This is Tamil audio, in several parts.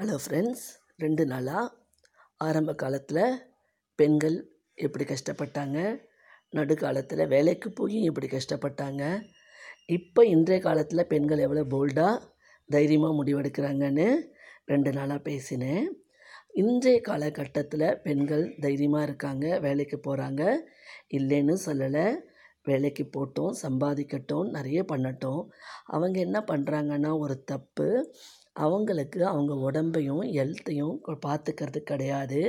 ஹலோ ஃப்ரெண்ட்ஸ் ரெண்டு நாளாக ஆரம்ப காலத்தில் பெண்கள் எப்படி கஷ்டப்பட்டாங்க? நடுக்காலத்தில் வேலைக்கு போய் எப்படி கஷ்டப்பட்டாங்க? இப்போ இன்றைய காலத்தில் பெண்கள் எவ்வளோ போல்டாக தைரியமாக முடிவெடுக்கிறாங்கன்னு ரெண்டு நாளாக பேசினேன். இன்றைய காலகட்டத்தில் பெண்கள் தைரியமாக இருக்காங்க வேலைக்கு போகிறாங்க இல்லைன்னு சொல்லலை. வேலைக்கு போகட்டும் சம்பாதிக்கட்டும் நிறைய பண்ணட்டும். அவங்க என்ன பண்ணுறாங்கன்னா ஒரு தப்பு அவங்களுக்கு அவங்க உடம்பையும் ஹெல்த்தையும் பார்த்துக்கிறது கிடையாது.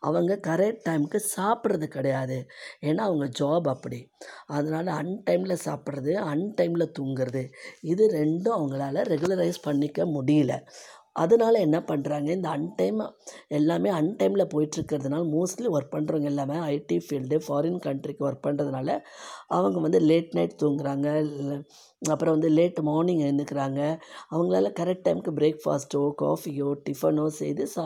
அவங்க கரெக்ட் டைமுக்கு சாப்பிட்றது கிடையாது. ஏன்னா அவங்க ஜாப் அப்படி. அதனால் அன்டைமில் சாப்பிட்றது அன்டைமில் தூங்குறது இது ரெண்டும் அவங்களால ரெகுலரைஸ் பண்ணிக்க முடியல. அதனால என்ன பண்ணுறாங்க இந்த அன்டைம் எல்லாமே அன்டைமில் போயிட்டுருக்கிறதுனால மோஸ்ட்லி ஒர்க் பண்ணுறவங்க எல்லாமே ஐடி ஃபீல்டு ஃபாரின் கண்ட்ரிக்கு ஒர்க் பண்ணுறதுனால அவங்க வந்து லேட் நைட் தூங்குறாங்க. அப்புறம் வந்து லேட் மார்னிங் எழுந்துக்கிறாங்க. அவங்களால கரெக்ட் டைமுக்கு பிரேக்ஃபாஸ்ட்டோ காஃபியோ டிஃபனோ செய்து சா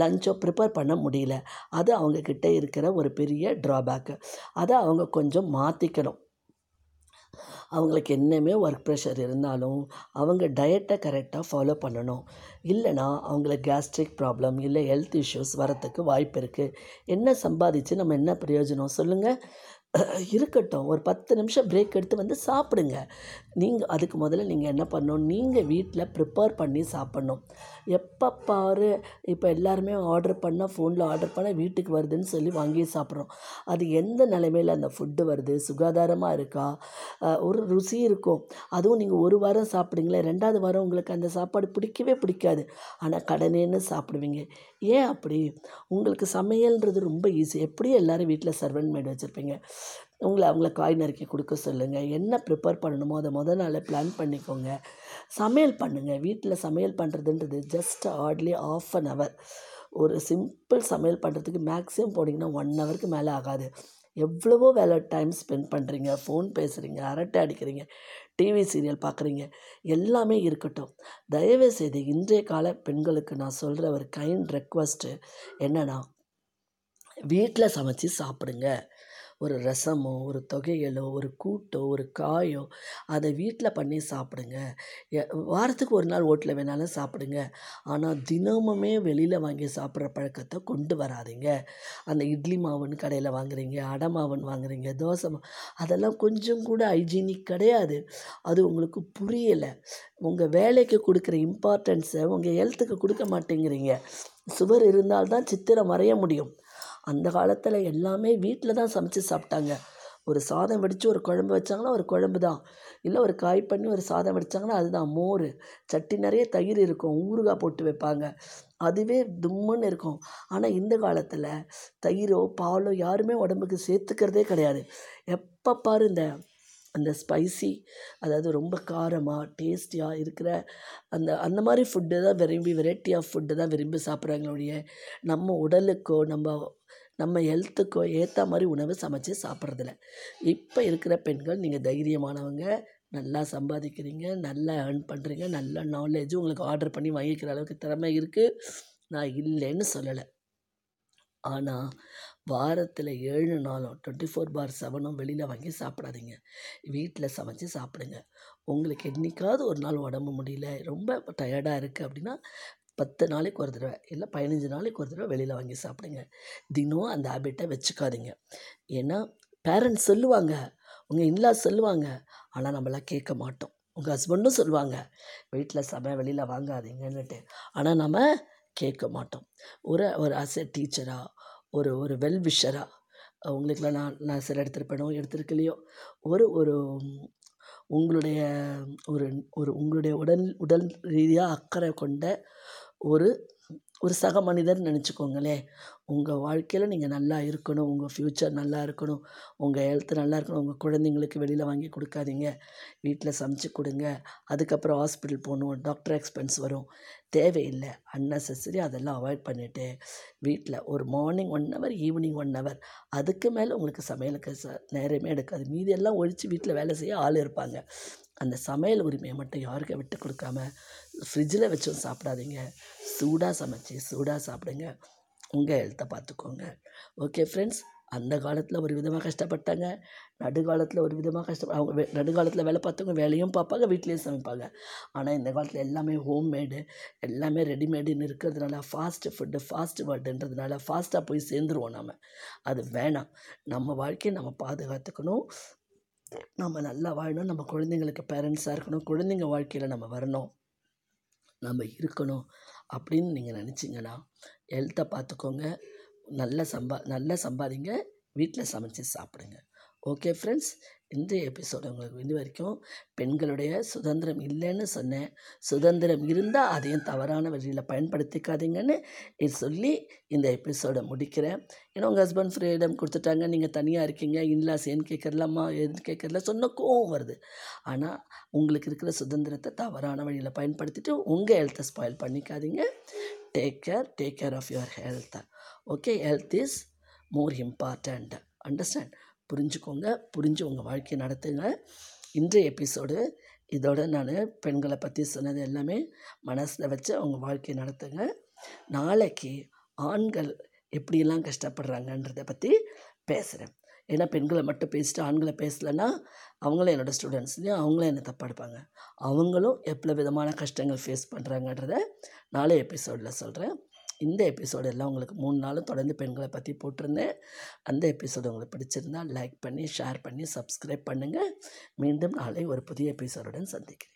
லஞ்சோ ப்ரிப்பேர் பண்ண முடியல. அது அவங்கக்கிட்ட இருக்கிற ஒரு பெரிய ட்ராபேக்கு அதை அவங்க கொஞ்சம் மாற்றிக்கணும் அவங்களுக்கு என்னமே ஒர்க் ப்ரெஷர் இருந்தாலும் அவங்க டயட்டை கரெக்டாக ஃபாலோ பண்ணணும். இல்லைனா அவங்களுக்கு கேஸ்ட்ரிக் ப்ராப்ளம் இல்லை ஹெல்த் இஷ்யூஸ் வரத்துக்கு வாய்ப்பு இருக்குது என்ன சம்பாதிச்சு நம்ம என்ன பிரயோஜனம்? சொல்லுங்கள் இருக்கட்டும். ஒரு பத்து நிமிஷம் பிரேக் எடுத்து வந்து சாப்பிடுங்க. நீங்கள் அதுக்கு முதல்ல நீங்கள் என்ன பண்ணணும்? நீங்கள் வீட்டில் ப்ரிப்பேர் பண்ணி சாப்பிட்ணும். எப்போ பாரு இப்போ எல்லாருமே ஆர்டர் பண்ணால் ஃபோனில் ஆர்டர் பண்ணால் வீட்டுக்கு வருதுன்னு சொல்லி வாங்கி சாப்பிட்றோம். அது எந்த நிலைமையில் அந்த ஃபுட்டு வருது? சுகாதாரமாக இருக்கா? ஒரு ருசி இருக்கும். அதுவும் நீங்கள் ஒரு வாரம் சாப்பிடுங்களேன். ரெண்டாவது வாரம் உங்களுக்கு அந்த சாப்பாடு பிடிக்கவே பிடிக்காது. ஆனால் கடனேன்னு சாப்பிடுவீங்க. ஏன் அப்படி? உங்களுக்கு சமையல்ன்றது ரொம்ப ஈஸி எப்படியும் எல்லோரும் வீட்டில் சர்வெண்ட் மேட் வச்சுருப்பீங்க? உங்களை அவங்கள காய் நறுக்கி கொடுக்க சொல்லுங்கள் என்ன ப்ரிப்பேர் பண்ணணுமோ அதை முத நாளே பிளான் பண்ணிக்கோங்க. சமையல் பண்ணுங்கள் வீட்டில் சமையல் பண்ணுறதுன்றது just hardly half an hour ஒரு சிம்பிள் சமையல் பண்ணுறதுக்கு மேக்ஸிமம் போனீங்கன்னா ஒன் ஹவருக்கு மேலே ஆகாது. எவ்வளவோ வேலை டைம் ஸ்பெண்ட் பண்ணுறீங்க ஃபோன் பேசுகிறீங்க அரட்டை அடிக்கிறீங்க. டிவி சீரியல் பார்க்குறீங்க எல்லாமே இருக்கட்டும். தயவு செய்து இன்றைய கால பெண்களுக்கு நான் சொல்கிற ஒரு கைண்ட் ரெக்வஸ்ட்டு என்னென்னா வீட்டில் சமைத்து சாப்பிடுங்க. ஒரு ரசமோ ஒரு தொகையலோ ஒரு கூட்டோ ஒரு காயோ அதை வீட்டில் பண்ணி சாப்பிடுங்க. வாரத்துக்கு ஒரு நாள் ஹோட்டலில் வேணாலும் சாப்பிடுங்க. ஆனால் தினமுமே வெளியில் வாங்கி சாப்பிட்ற பழக்கத்தை கொண்டு வராதிங்க. அந்த இட்லி மாவுன்னு கடையில் வாங்குறீங்க அடை மாவுன்னு வாங்குறீங்க தோசை மா அதெல்லாம் கொஞ்சம் கூட ஹைஜீனிக் கிடையாது. அது உங்களுக்கு புரியலை. உங்கள் வேலைக்கு கொடுக்குற இம்பார்ட்டன்ஸை உங்கள் ஹெல்த்துக்கு கொடுக்க மாட்டேங்கிறீங்க. சுவர் இருந்தால்தான் சித்திரம் வரைய முடியும். அந்த காலத்தில் எல்லாமே வீட்டில் தான் சமைச்சு சாப்பிட்டாங்க. ஒரு சாதம் வடித்து ஒரு குழம்பு வச்சாங்கன்னா ஒரு குழம்பு தான். இல்லை ஒரு காய் பண்ணி ஒரு சாதம் வடித்தாங்கன்னா அதுதான் மோர். சட்டி நிறைய தயிர் இருக்கும் ஊறுகாய் போட்டு வைப்பாங்க. அதுவே தும்முன்னு இருக்கும். ஆனால் இந்த காலத்தில் தயிரோ பாலோ யாருமே உடம்புக்கு சேர்த்துக்கிறதே கிடையாது. எப்போ பாரு இந்த அந்த ஸ்பைசி அதாவது ரொம்ப காரமாக டேஸ்டியாக இருக்கிற அந்த அந்த மாதிரி ஃபுட்டு தான் விரும்பி வெரைட்டி ஆஃப் ஃபுட்டு தான் விரும்பி சாப்பிட்றாங்களே நம்ம உடலுக்கோ நம்ம நம்ம ஹெல்த்துக்கு ஏற்ற மாதிரி உணவு சமைச்சு சாப்பிட்றதில்ல. இப்போ இருக்கிற பெண்கள் நீங்கள் தைரியமானவங்க நல்லா சம்பாதிக்கிறீங்க நல்லா ஏர்ன் பண்ணுறீங்க நல்ல நாலேஜும் உங்களுக்கு ஆர்டர் பண்ணி வாங்கிக்கிற அளவுக்கு திறமை இருக்குது நான் இல்லைன்னு சொல்லலை. ஆனால் வாரத்தில் ஏழு நாளும் டுவெண்ட்டி ஃபோர் பார் செவனும் வெளியில் வாங்கி சாப்பிடாதீங்க. வீட்டில் சமைச்சு சாப்பிடுங்க. உங்களுக்கு என்றைக்காவது ஒரு நாள் உடம்பு முடியல ரொம்ப டயர்டாக இருக்குது அப்படின்னா பத்து நாளைக்கு ஒரு தடவை இல்லை பதினஞ்சு நாளைக்கு ஒரு தடவை வெளியில் வாங்கி சாப்பிடுங்க. தினம் அந்த ஹேபிட்டை வச்சுக்காதீங்க. ஏன்னா பேரண்ட்ஸ் சொல்லுவாங்க. உங்கள் இன்லா சொல்லுவாங்க. ஆனால் நம்மளாம் கேட்க மாட்டோம். உங்கள் ஹஸ்பண்டும் சொல்லுவாங்க. வீட்டில் சம வெளியில் வாங்காதீங்கன்னுட்டு. ஆனால் நம்ம கேட்க மாட்டோம். ஒரு ஒரு அஸ் எ டீச்சராக ஒரு ஒரு வெல் விஷராக உங்களுக்குலாம் நான் நான் சில எடுத்துருப்பேனோ எடுத்திருக்கலையோ ஒரு ஒரு உங்களுடைய ஒரு ஒரு உங்களுடைய உடல் உடல் ரீதியாக அக்கறை கொண்ட ஒரு ஒரு சக மனிதர்னு நினச்சிக்கோங்களேன். உங்கள் வாழ்க்கையில் நீங்கள் நல்லா இருக்கணும். உங்கள் ஃப்யூச்சர் நல்லா இருக்கணும். உங்கள் ஹெல்த் நல்லா இருக்கணும். உங்கள் குழந்தைங்களுக்கு வெளியில் வாங்கி கொடுக்காதீங்க. வீட்டில் சமைச்சு கொடுங்க. அதுக்கப்புறம் ஹாஸ்பிட்டல் போகணும். டாக்டர் எக்ஸ்பென்ஸ் வரும். தேவையில்லை. அன்னெசரி அதெல்லாம் அவாய்ட் பண்ணிவிட்டு வீட்டில் ஒரு morning one hour evening one hour அதுக்கு மேலே உங்களுக்கு சமையலுக்கு ச நேரமே எடுக்காது. மீதி எல்லாம் ஒழித்து வீட்டில் வேலை செய்ய ஆள் இருப்பாங்க. அந்த சமையல் உரிமையை மட்டும் யாருக்கும் விட்டு கொடுக்காம ஃப்ரிட்ஜில் வச்சும் சாப்பிடாதீங்க. சூடாக சமைச்சி சூடாக சாப்பிடுங்க. உங்கள் ஹெல்த்தை பார்த்துக்கோங்க. ஓகே ஃப்ரெண்ட்ஸ் அந்த காலத்தில் ஒரு விதமாக கஷ்டப்பட்டாங்க. நடுக்காலத்தில் ஒரு விதமாக கஷ்டப்பட அவங்க நடுக்காலத்தில் வேலை பார்த்தவங்க வேலையும் பார்ப்பாங்க வீட்லேயும் சமைப்பாங்க. ஆனால் இந்த காலத்தில் எல்லாமே ஹோம்மேடு எல்லாமே ரெடிமேடுன்னு இருக்கிறதுனால ஃபாஸ்ட்டு ஃபுட்டு ஃபாஸ்ட் வேர்ல்டுன்றதுனால ஃபாஸ்ட்டாக போய் சேர்ந்துருவோம் நம்ம அது வேணாம். நம்ம வாழ்க்கையை நம்ம பாதுகாத்துக்கணும். நம்ம நல்லா வாழணும். நம்ம குழந்தைங்களுக்கு பேரண்ட்ஸாக இருக்கணும். குழந்தைங்க வாழ்க்கையில் நம்ம வரணும். நம்ம இருக்கணும் அப்படின்னு நீங்கள் நினச்சிங்கன்னா ஹெல்த்தை பார்த்துக்கோங்க நல்ல சம்பா நல்லா சம்பாதிங்க. வீட்டில் சமைச்சு சாப்பிடுங்க. ஓகே ஃப்ரெண்ட்ஸ் இந்த எபிசோடு உங்களுக்கு இது வரைக்கும் பெண்களுடைய சுதந்திரம் இல்லைன்னு சொன்னேன். சுதந்திரம் இருந்தால் அதையும் தவறான வழியில் பயன்படுத்திக்காதீங்கன்னு சொல்லி இந்த எபிசோடை முடிக்கிறேன். ஏன்னா உங்கள் ஹஸ்பண்ட் ஃப்ரீடம் கொடுத்துட்டாங்க. நீங்கள் தனியாக இருக்கீங்க. இன்லாஸ் ஏன்னு கேட்குறலாமா எதுன்னு கேட்குறல சொன்ன கோவம் வருது. ஆனால் உங்களுக்கு இருக்கிற சுதந்திரத்தை தவறான வழியில் பயன்படுத்திட்டு உங்கள் ஹெல்த்தை ஸ்பாயில் பண்ணிக்காதீங்க. Take care take care of your health okay health is more important understand புரிஞ்சுக்கோங்க புரிஞ்சு உங்கள் வாழ்க்கையை நடத்துங்க. இன்றைய எபிசோடு இதோடு நான் பெண்களை பற்றி சொன்னது எல்லாமே மனசில் வச்சு அவங்க வாழ்க்கையை நடத்துங்க. நாளைக்கு ஆண்கள் எப்படியெல்லாம் கஷ்டப்படுறாங்கன்றதை பற்றி பேசுகிறேன் ஏன்னா பெண்களை மட்டும் பேசிட்டு ஆண்களை பேசலைன்னா அவங்களும் என்னோடய ஸ்டூடெண்ட்ஸ்லேயும் அவங்களும் என்னை தப்பாக எடுப்பாங்க. அவங்களும் எவ்வளோ விதமான கஷ்டங்கள் ஃபேஸ் பண்ணுறாங்கன்றத நாளை எபிசோடில் சொல்கிறேன் இந்த எபிசோடு எல்லாம் உங்களுக்கு மூணு நாளும் தொடர்ந்து பெண்களை பற்றி போட்டிருந்தேன். அந்த எபிசோடு உங்களுக்கு பிடிச்சிருந்தா லைக் பண்ணி ஷேர் பண்ணி சப்ஸ்கிரைப் பண்ணுங்கள் மீண்டும் நாளை ஒரு புதிய எபிசோடுடன் சந்திக்கிறேன்.